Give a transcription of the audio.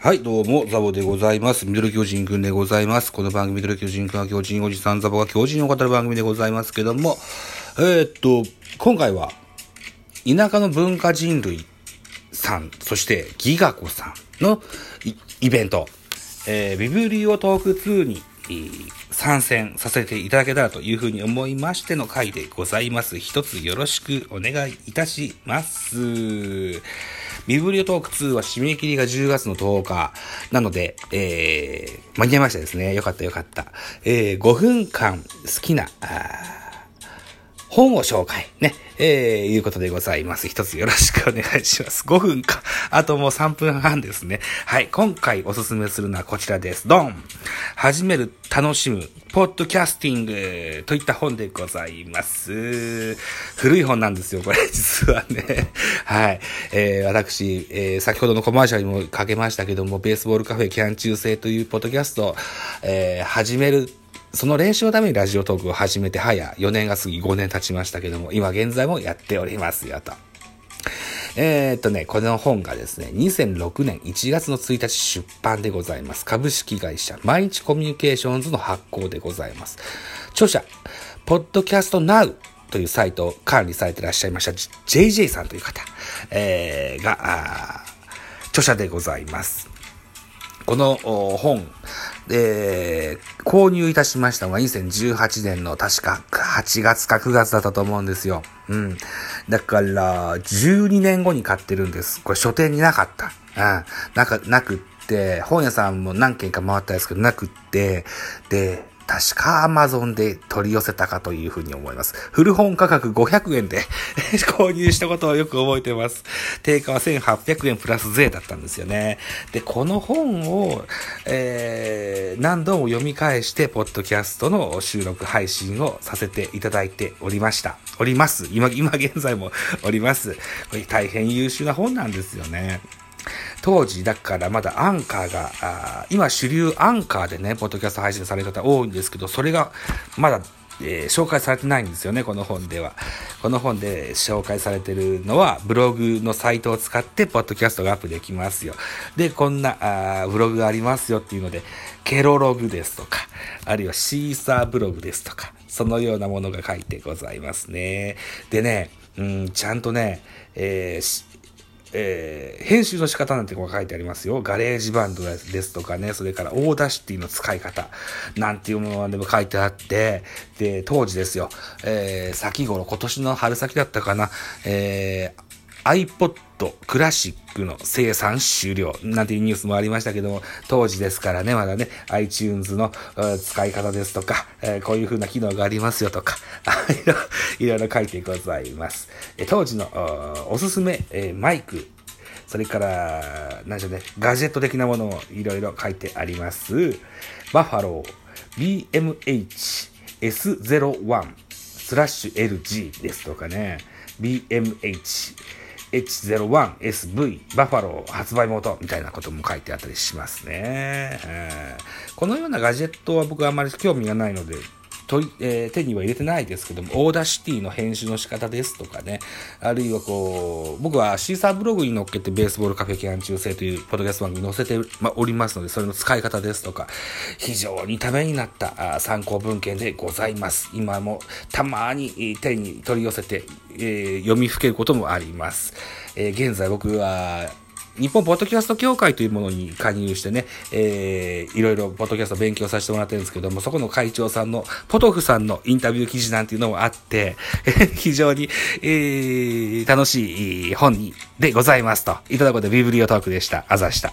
はい、どうも、ザボでございます。ミドル巨人くんでございます。この番組、ミドル巨人くんは巨人おじさんザボが巨人を語る番組でございますけども、えーっと、今回は、田舎の文化人類さん、そしてギガ子さんのイベント、えービブリオトーク2に、参戦させていただけたらというふうに思いましての回でございます。一つよろしくお願いいたします。ビブリオトーク2は締め切りが10月の10日。なので、えー、間に合いましたですね。よかったよかった。えー、5分間好きな、本を紹介。ね。えー、いうことでございます。一つよろしくお願いします。5分か。あともう3分半ですね。はい。今回おすすめするのはこちらです。ドン始める、楽しむ、ポッドキャスティングといった本でございます。古い本なんですよ、これ、実はね。はい。えー、私、えー、先ほどのコマーシャルにもかけましたけども、ベースボールカフェキャン中制というポッドキャスト、えー、始めるその練習のためにラジオトークを始めて早4年が過ぎ5年経ちましたけども、今現在もやっておりますよと。えー、っとね、この本がですね、2006年1月の1日出版でございます。株式会社、毎日コミュニケーションズの発行でございます。著者、ポッドキャスト Now というサイトを管理されていらっしゃいました JJ さんという方、えー、が、著者でございます。この本、で購入いたしましたのが2018年の確か8月か9月だったと思うんですよ。うん。だから、12年後に買ってるんです。これ書店になかった。うん。なか、なくって、本屋さんも何軒か回ったんですけど、なくって、で、確か Amazon で取り寄せたかというふうに思います。古本価格500円で 購入したことをよく覚えてます。定価は1800円プラス税だったんですよね。で、この本を、えー、何度も読み返して、ポッドキャストの収録配信をさせていただいておりました。おります。今、今現在もおります。これ大変優秀な本なんですよね。当時、だからまだアンカーが、あー今主流アンカーでね、ポッドキャスト配信される方多いんですけど、それがまだ、えー紹介されてないんですよね、この本では。この本で紹介されてるのは、ブログのサイトを使って、ポッドキャストがアップできますよ。で、こんな、あブログがありますよっていうので、ケロログですとか、あるいはシーサーブログですとか、そのようなものが書いてございますね。でね、うん、ちゃんとね、えーえー編集の仕方なんてこう書いてありますよ。 GarageBand ですとかね、それから Audacity の使い方。なんていうものでも書いてあって、で、当時ですよ、えー先頃、今年の春先だったかな、えー iPod クラシックの生産終了なんていうニュースもありましたけども、当時ですからね、まだね、iTunes の使い方ですとか、えーこういう風な機能がありますよとか、いろいろ書いてございます。え当時のおすすめ、えーマイク、それから、なんでしょうね、ガジェット的なものもいろいろ書いてあります。バッファロー BMH-S01 スラッシュ LG ですとかね、BMH H01SV バファロー発売元みたいなことも書いてあったりしますね。うんこのようなガジェットは僕はあまり興味がないので、とえー手には入れてないですけども、 Audacity の編集の仕方ですとかね、あるいはこう、僕は Seesaa ブログに載っけてベースボールカフェキャン中制というポッドキャスト番組に載せておりますので、それの使い方ですとか、非常にためになったあ参考文献でございます。今もたまに手に取り寄せて、えー読みふけることもあります。えー現在僕は、日本ポッドキャスト協会というものに加入してね、えー、いろいろポッドキャスト勉強させてもらってるんですけども、そこの会長さんの、ポトフさんのインタビュー記事なんていうのもあって、非常に、えー、楽しい本にでございますと。いただくことでビブリオトークでした。あざした。